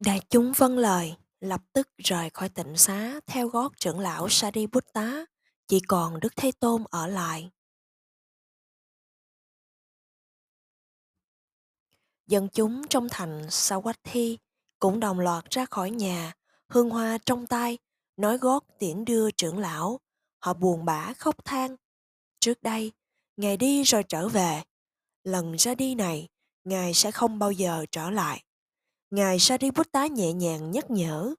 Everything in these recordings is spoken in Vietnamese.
Đại chúng vâng lời, lập tức rời khỏi tịnh xá theo gót trưởng lão Sariputta, chỉ còn Đức Thế Tôn ở lại. Dân chúng trong thành Sawathi cũng đồng loạt ra khỏi nhà, hương hoa trong tay, nói gót tiễn đưa trưởng lão. Họ buồn bã khóc than. Trước đây, Ngài đi rồi trở về. Lần ra đi này, Ngài sẽ không bao giờ trở lại. Ngài Sariputta nhẹ nhàng nhắc nhở,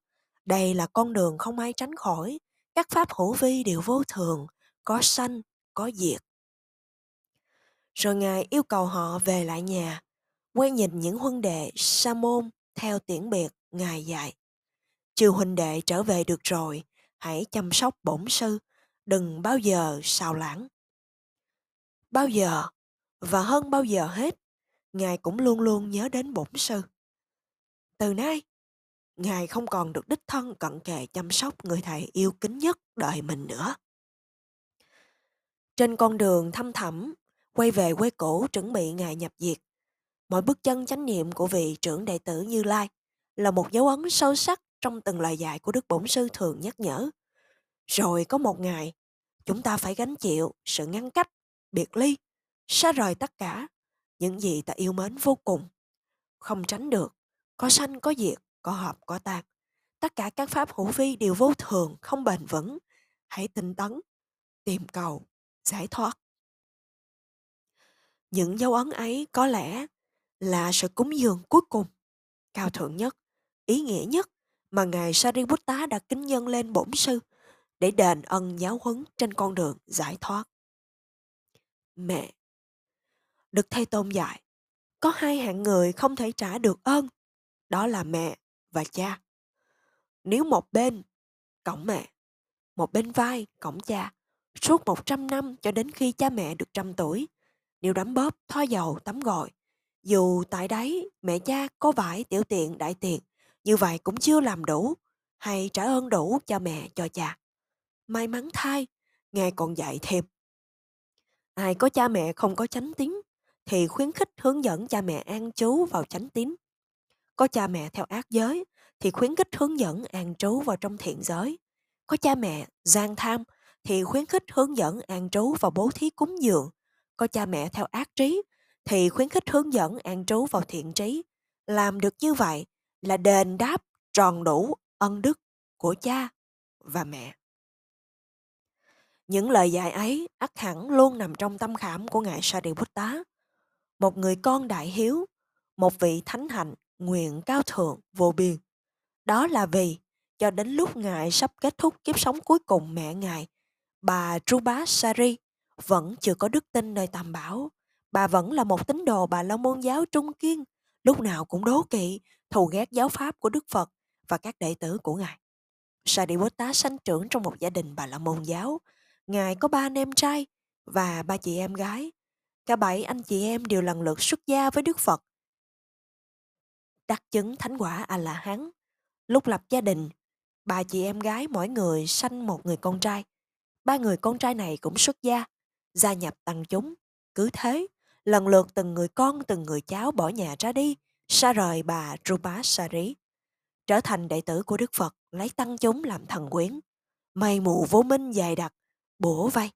đây là con đường không ai tránh khỏi, các pháp hữu vi đều vô thường, có sanh, có diệt. Rồi Ngài yêu cầu họ về lại nhà, quay nhìn những huân đệ sa môn theo tiễn biệt Ngài dạy. Chư huynh đệ trở về được rồi, hãy chăm sóc bổn sư, đừng bao giờ xào lãng. Bao giờ, và hơn bao giờ hết, Ngài cũng luôn luôn nhớ đến bổn sư. Từ nay, Ngài không còn được đích thân cận kề chăm sóc người thầy yêu kính nhất đời mình nữa. Trên con đường thăm thẳm, quay về quê cũ chuẩn bị Ngài nhập diệt, mỗi bước chân chánh niệm của vị trưởng đệ tử Như Lai là một dấu ấn sâu sắc trong từng lời dạy của Đức Bổn Sư thường nhắc nhở. Rồi có một ngày, chúng ta phải gánh chịu sự ngăn cách, biệt ly, xa rời tất cả những gì ta yêu mến vô cùng. Không tránh được, có sanh có diệt, có hợp có tan. Tất cả các pháp hữu vi đều vô thường, không bền vững. Hãy tinh tấn, tìm cầu, giải thoát. Những dấu ấn ấy có lẽ là sự cúng dường cuối cùng, cao thượng nhất, ý nghĩa nhất mà Ngài Sariputta đã kính nhân lên bổn sư để đền ân giáo huấn trên con đường giải thoát. Mẹ Đức Thầy Tôn dạy, có hai hạng người không thể trả được ơn đó là mẹ và cha. Nếu một bên cổng mẹ, một bên vai cổng cha, suốt 100 năm cho đến khi cha mẹ được trăm tuổi, nếu đấm bóp, thoa dầu, tắm gội, dù tại đấy mẹ cha có vải tiểu tiện đại tiện, như vậy cũng chưa làm đủ, hay trả ơn đủ cho mẹ cho cha. May mắn thay, Ngài còn dạy thêm. Ai có cha mẹ không có chánh tín, thì khuyến khích hướng dẫn cha mẹ an trú vào chánh tín có cha mẹ theo ác giới thì khuyến khích hướng dẫn an trú vào trong thiện giới. Có cha mẹ gian tham thì khuyến khích hướng dẫn an trú vào bố thí cúng dường. Có cha mẹ theo ác trí thì khuyến khích hướng dẫn an trú vào thiện trí. Làm được như vậy là đền đáp tròn đủ ân đức của cha và mẹ. Những lời dạy ấy ắt hẳn luôn nằm trong tâm khảm của Ngài Sariputta. Một người con đại hiếu, một vị thánh hạnh nguyện cao thượng vô biên. Đó là vì cho đến lúc Ngài sắp kết thúc kiếp sống cuối cùng mẹ Ngài, bà Trubá Sari vẫn chưa có đức tin nơi tam bảo. Bà vẫn là một tín đồ bà la môn giáo trung kiên, lúc nào cũng đố kỵ, thù ghét giáo pháp của Đức Phật và các đệ tử của Ngài. Sariputta sanh trưởng trong một gia đình bà la môn giáo. Ngài có ba anh em trai và ba chị em gái. Cả bảy anh chị em đều lần lượt xuất gia với Đức Phật đắc chứng thánh quả a la hán lúc lập gia đình, bà chị em gái mỗi người sanh một người con trai. Ba người con trai này cũng xuất gia gia nhập tăng chúng, cứ thế, lần lượt từng người con, từng người cháu bỏ nhà ra đi, xa rời bà Rupa Sari trở thành đệ tử của Đức Phật, lấy tăng chúng làm thần quyến. Mây mù vô minh dài đặc bổ vây.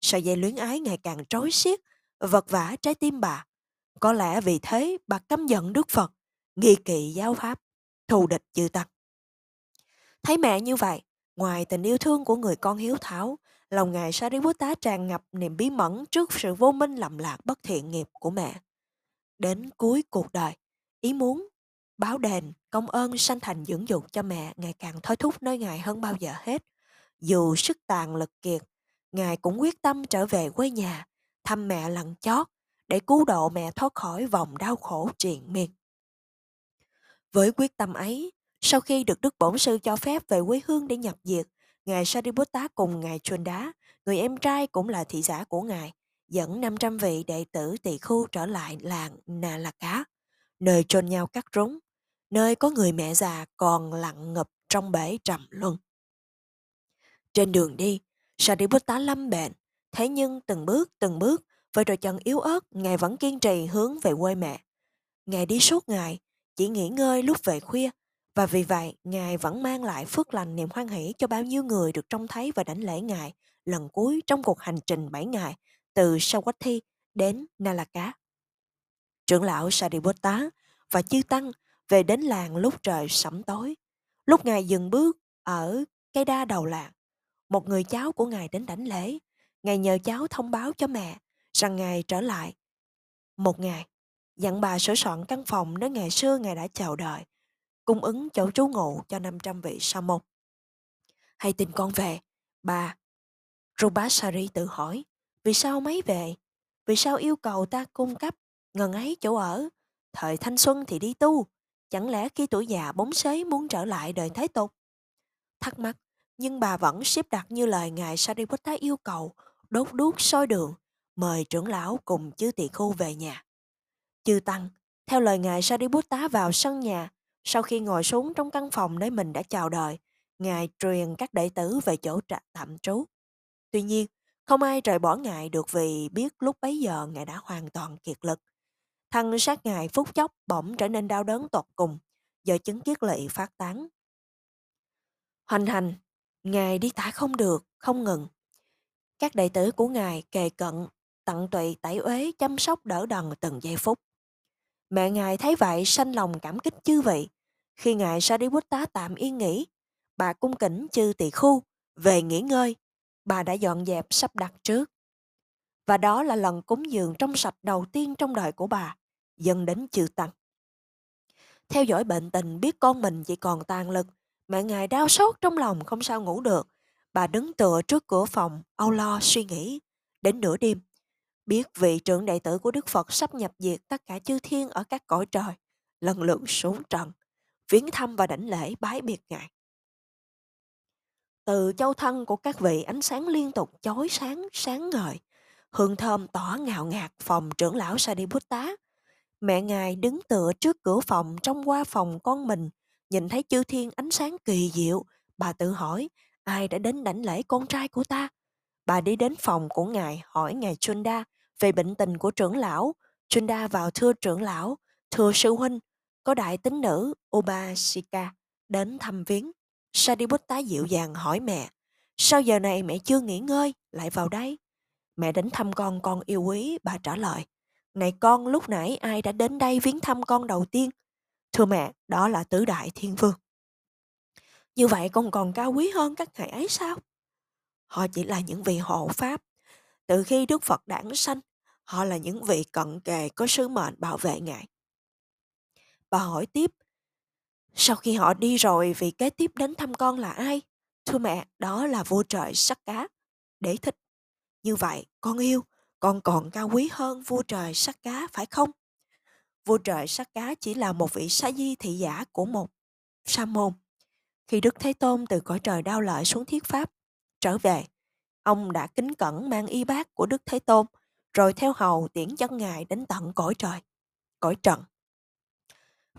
Sợi dây luyến ái ngày càng trói xiết, vật vả trái tim bà. Có lẽ vì thế bà căm giận Đức Phật nghi kỵ giáo pháp, thù địch chư tăng. Thấy mẹ như vậy, ngoài tình yêu thương của người con hiếu thảo, lòng ngài Sariputta tràn ngập niềm bí mẫn trước sự vô minh lầm lạc bất thiện nghiệp của mẹ. Đến cuối cuộc đời, ý muốn báo đền, công ơn sanh thành dưỡng dục cho mẹ ngày càng thôi thúc nơi ngài hơn bao giờ hết. Dù sức tàn lực kiệt, ngài cũng quyết tâm trở về quê nhà, thăm mẹ lần chót để cứu độ mẹ thoát khỏi vòng đau khổ triền miên. Với quyết tâm ấy, sau khi được Đức Bổn Sư cho phép về quê hương để nhập diệt, Ngài Sariputta cùng Ngài Đá, người em trai cũng là thị giả của Ngài, dẫn 500 vị đệ tử tỳ khu trở lại làng Nà Lạc Cá, nơi chôn nhau cắt rúng, nơi có người mẹ già còn lặng ngập trong bể trầm luân. Trên đường đi, Sariputta lâm bệnh, thế nhưng từng bước từng bước, với đôi chân yếu ớt, Ngài vẫn kiên trì hướng về quê mẹ. Ngài đi suốt ngày, chỉ nghỉ ngơi lúc về khuya Và vì vậy, Ngài vẫn mang lại phước lành niềm hoan hỷ cho bao nhiêu người được trông thấy và đảnh lễ Ngài lần cuối trong cuộc hành trình 7 ngày từ Sawathi đến Nalaka. Trưởng lão Sariputta và chư tăng về đến làng lúc trời sẩm tối. Lúc Ngài dừng bước ở cây đa đầu làng, một người cháu của Ngài đến đảnh lễ. Ngài nhờ cháu thông báo cho mẹ rằng Ngài trở lại. Một ngày, dặn bà sửa soạn căn phòng nơi ngày xưa Ngài đã chào đời, cung ứng chỗ trú ngụ cho 500 vị sa môn. Hay tin con về, bà. Rubasari tự hỏi, vì sao mấy về? Vì sao yêu cầu ta cung cấp ngần ấy chỗ ở? Thời thanh xuân thì đi tu, chẳng lẽ khi tuổi già bóng xế muốn trở lại đời thế tục? Thắc mắc, nhưng bà vẫn xếp đặt như lời ngài Sariputta yêu cầu, đốt đuốc soi đường, mời trưởng lão cùng chư tỳ khu về nhà. Chư Tăng, theo lời ngài Sariputta vào sân nhà, sau khi ngồi xuống trong căn phòng nơi mình đã chào đời, ngài truyền các đệ tử về chỗ tạm trú. Tuy nhiên, không ai rời bỏ ngài được vì biết lúc bấy giờ ngài đã hoàn toàn kiệt lực. Thân sát ngài phút chốc bỗng trở nên đau đớn tột cùng, do chứng kiết lỵ phát tán. Hoành hành, ngài đi tả không được, không ngừng. Các đệ tử của ngài kề cận, tận tụy tẩy uế chăm sóc đỡ đần từng giây phút. Mẹ ngài thấy vậy sanh lòng cảm kích chư vị. Khi ngài Sariputta tạm yên nghỉ, bà cung kính chư tỳ khu về nghỉ ngơi. Bà đã dọn dẹp sắp đặt trước. Và đó là lần cúng dường trong sạch đầu tiên trong đời của bà, dần đến chư tăng. Theo dõi bệnh tình biết con mình chỉ còn tàn lực, mẹ ngài đau sốt trong lòng không sao ngủ được. Bà đứng tựa trước cửa phòng, âu lo suy nghĩ. Đến nửa đêm, biết vị trưởng đệ tử của Đức Phật sắp nhập diệt tất cả chư thiên ở các cõi trời, lần lượt xuống trần, viếng thăm và đảnh lễ bái biệt ngài. Từ châu thân của các vị ánh sáng liên tục chói sáng, sáng ngời, hương thơm tỏa ngào ngạt phòng trưởng lão Sariputta. Mẹ ngài đứng tựa trước cửa phòng trong qua phòng con mình, nhìn thấy chư thiên ánh sáng kỳ diệu, bà tự hỏi ai đã đến đảnh lễ con trai của ta. Bà đi đến phòng của ngài hỏi ngài Chunda về bệnh tình của trưởng lão. Chunda vào thưa trưởng lão, thưa sư huynh, có đại tín nữ Obashika đến thăm viếng. Sariputta dịu dàng hỏi mẹ, sao giờ này mẹ chưa nghỉ ngơi, lại vào đây? Mẹ đến thăm con, con yêu quý, bà trả lời. Này con, lúc nãy ai đã đến đây viếng thăm con đầu tiên? Thưa mẹ, đó là tứ đại thiên vương. Như vậy con còn cao quý hơn các ngài ấy sao? Họ chỉ là những vị hộ pháp. Từ khi Đức Phật đản sanh, họ là những vị cận kề có sứ mệnh bảo vệ ngài. Bà hỏi tiếp, sau khi họ đi rồi, vị kế tiếp đến thăm con là ai? Thưa mẹ, đó là vua trời sắc cá. Để thích. Như vậy, con yêu, con còn cao quý hơn vua trời sắc cá phải không? Vua trời sắc cá chỉ là một vị sa di thị giả của một sa môn. Khi Đức Thế Tôn từ cõi trời đau lợi xuống thiết pháp, trở về, ông đã kính cẩn mang y bát của Đức Thế Tôn, rồi theo hầu tiễn chân ngài đến tận cõi trời, cõi trần.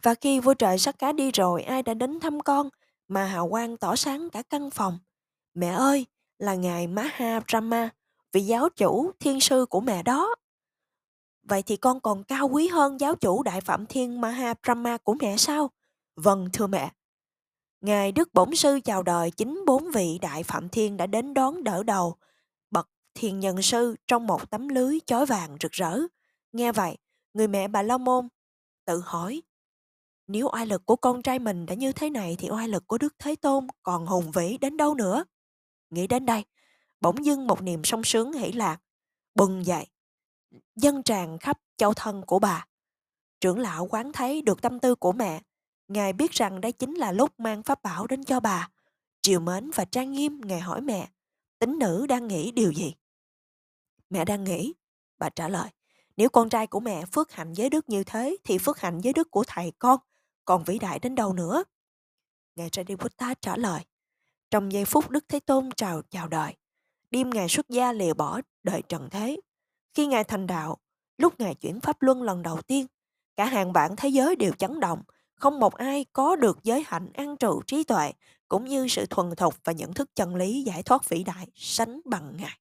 Và khi vua trời sắc cá đi rồi, ai đã đến thăm con mà hào quang tỏ sáng cả căn phòng? Mẹ ơi, là ngài Maha Brahma, vị giáo chủ thiên sư của mẹ đó. Vậy thì con còn cao quý hơn giáo chủ Đại Phạm Thiên Maha Brahma của mẹ sao? Vâng, thưa mẹ. Ngài Đức Bổn Sư chào đời chính bốn vị Đại Phạm Thiên đã đến đón đỡ đầu, thiền nhân sư trong một tấm lưới chói vàng rực rỡ. Nghe vậy, người mẹ bà La Môn tự hỏi, nếu oai lực của con trai mình đã như thế này thì oai lực của Đức Thế Tôn còn hùng vĩ đến đâu nữa? Nghĩ đến đây, bỗng dưng một niềm sung sướng hỷ lạc, bừng dậy, dân tràn khắp châu thân của bà. Trưởng lão quán thấy được tâm tư của mẹ, Ngài biết rằng đây chính là lúc mang pháp bảo đến cho bà. Triều mến và trang nghiêm, Ngài hỏi mẹ, tính nữ đang nghĩ điều gì? Mẹ đang nghĩ, bà trả lời, nếu con trai của mẹ phước hạnh giới đức như thế thì phước hạnh giới đức của thầy con còn vĩ đại đến đâu nữa? Ngài Sariputta trả lời, trong giây phút Đức Thế Tôn chào chào đời, đêm Ngài xuất gia lìa bỏ đời trần thế. Khi Ngài thành đạo, lúc Ngài chuyển Pháp Luân lần đầu tiên, cả hàng vạn thế giới đều chấn động, không một ai có được giới hạnh an trụ trí tuệ, cũng như sự thuần thục và nhận thức chân lý giải thoát vĩ đại sánh bằng Ngài.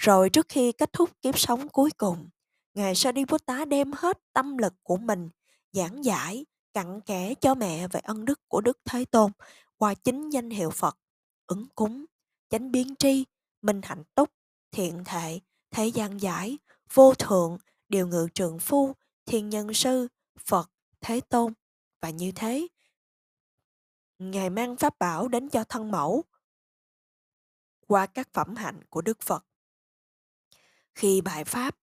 Rồi trước khi kết thúc kiếp sống cuối cùng, Ngài Sariputta đem hết tâm lực của mình giảng giải, cặn kẽ cho mẹ về ân đức của Đức Thế Tôn qua chính danh hiệu Phật, ứng cúng, chánh biến tri, minh hạnh túc, thiện thệ, thế gian giải, vô thượng, điều ngự trượng phu, thiên nhân sư, Phật, Thế Tôn. Và như thế, Ngài mang pháp bảo đến cho thân mẫu qua các phẩm hạnh của Đức Phật. Khi bài pháp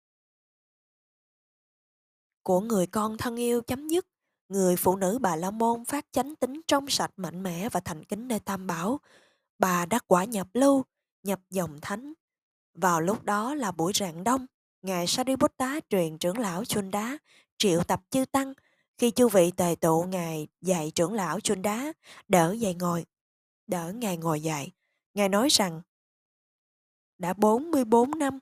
của người con thân yêu chấm dứt, người phụ nữ Bà La Môn phát chánh tính trong sạch mạnh mẽ và thành kính nơi Tam Bảo. Bà đắc quả nhập lưu, nhập dòng thánh. Vào lúc đó là buổi rạng đông, Ngài Sariputta truyền trưởng lão Chun Đá triệu tập chư tăng khi chư vị tề tụ Ngài dạy trưởng lão Chun Đá đỡ dậy ngồi, đỡ Ngài ngồi dậy. Ngài nói rằng đã 44 năm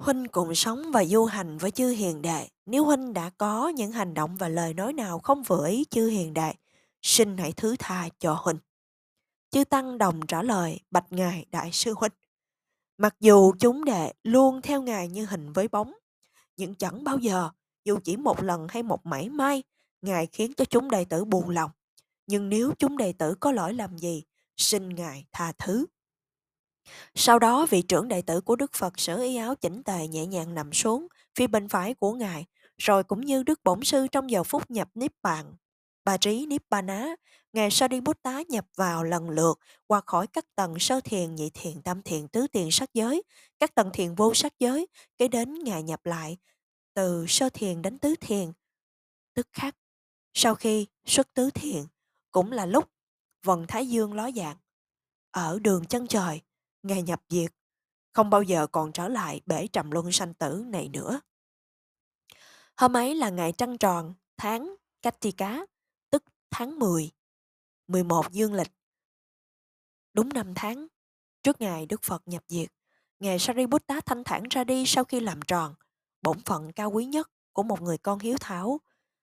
Huynh cùng sống và du hành với chư hiền đệ. Nếu Huynh đã có những hành động và lời nói nào không vừa ý chư hiền đệ, xin hãy thứ tha cho Huynh. Chư Tăng đồng trả lời, bạch Ngài Đại sư Huynh. Mặc dù chúng đệ luôn theo Ngài như hình với bóng, nhưng chẳng bao giờ, dù chỉ một lần hay một mảy may, Ngài khiến cho chúng đệ tử buồn lòng. Nhưng nếu chúng đệ tử có lỗi làm gì, xin Ngài tha thứ. Sau đó vị trưởng đệ tử của Đức Phật sở y áo chỉnh tề nhẹ nhàng nằm xuống phía bên phải của Ngài, rồi cũng như Đức Bổn Sư trong giờ phút nhập niếp Bàn. Bà trí niếp Bà Ná, Ngài Sariputta nhập vào lần lượt qua khỏi các tầng sơ thiền, nhị thiền, tam thiền, tứ thiền sắc giới, các tầng thiền vô sắc giới, kế đến Ngài nhập lại từ sơ thiền đến tứ thiền. Tức khắc, sau khi xuất tứ thiền, cũng là lúc vần Thái Dương ló dạng. Ở đường chân trời, ngày nhập diệt, không bao giờ còn trở lại bể trầm luân sanh tử này nữa. Hôm ấy là ngày trăng tròn, tháng Katika, tức tháng 10, 11 dương lịch. Đúng năm tháng, trước ngày Đức Phật nhập diệt, Ngài Sariputta thanh thản ra đi sau khi làm tròn, bổn phận cao quý nhất của một người con hiếu thảo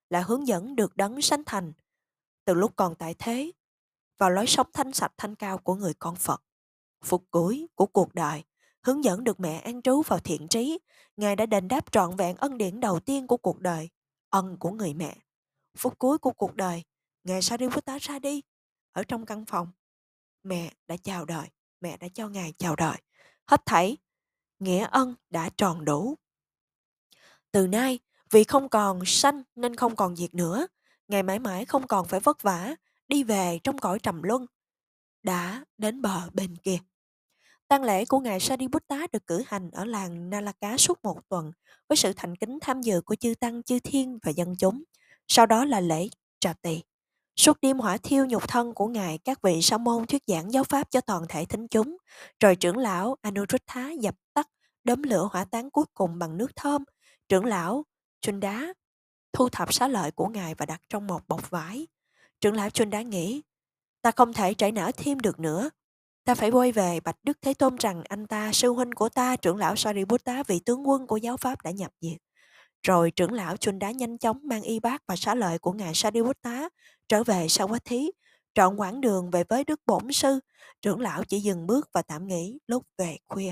là hướng dẫn được đấng sanh thành từ lúc còn tại thế vào lối sống thanh sạch thanh cao của người con Phật phục cuối của cuộc đời, hướng dẫn được mẹ an trú vào thiện trí, Ngài đã đền đáp trọn vẹn ân điển đầu tiên của cuộc đời, ân của người mẹ. Phút cuối của cuộc đời, Ngài Sariputta ra đi, ở trong căn phòng. Mẹ đã chào đời, mẹ đã cho Ngài chào đời. Hết thảy, nghĩa ân đã tròn đủ. Từ nay, vì không còn sanh nên không còn diệt nữa, Ngài mãi mãi không còn phải vất vả, đi về trong cõi trầm luân, đã đến bờ bên kia. Tang lễ của ngài Sariputta được cử hành ở làng Nalaka suốt một tuần với sự thành kính tham dự của chư tăng, chư thiên và dân chúng. Sau đó là lễ trà tỳ. Suốt đêm hỏa thiêu nhục thân của ngài, các vị sa môn thuyết giảng giáo pháp cho toàn thể thính chúng. Rồi trưởng lão Anuruddha dập tắt đốm lửa hỏa táng cuối cùng bằng nước thơm. Trưởng lão Chunda thu thập xá lợi của ngài và đặt trong một bọc vải. Trưởng lão Chunda nghĩ Ta không thể trải nở thêm được nữa. Ta phải quay về bạch Đức Thế Tôn rằng anh ta, sư huynh của ta, trưởng lão Sariputta, vị tướng quân của giáo pháp đã nhập diệt. Rồi trưởng lão Chun đá nhanh chóng mang y bát và xá lợi của ngài Sariputta trở về Sawathi, trọn quãng đường về với Đức Bổn Sư. Trưởng lão chỉ dừng bước và tạm nghỉ lúc về khuya.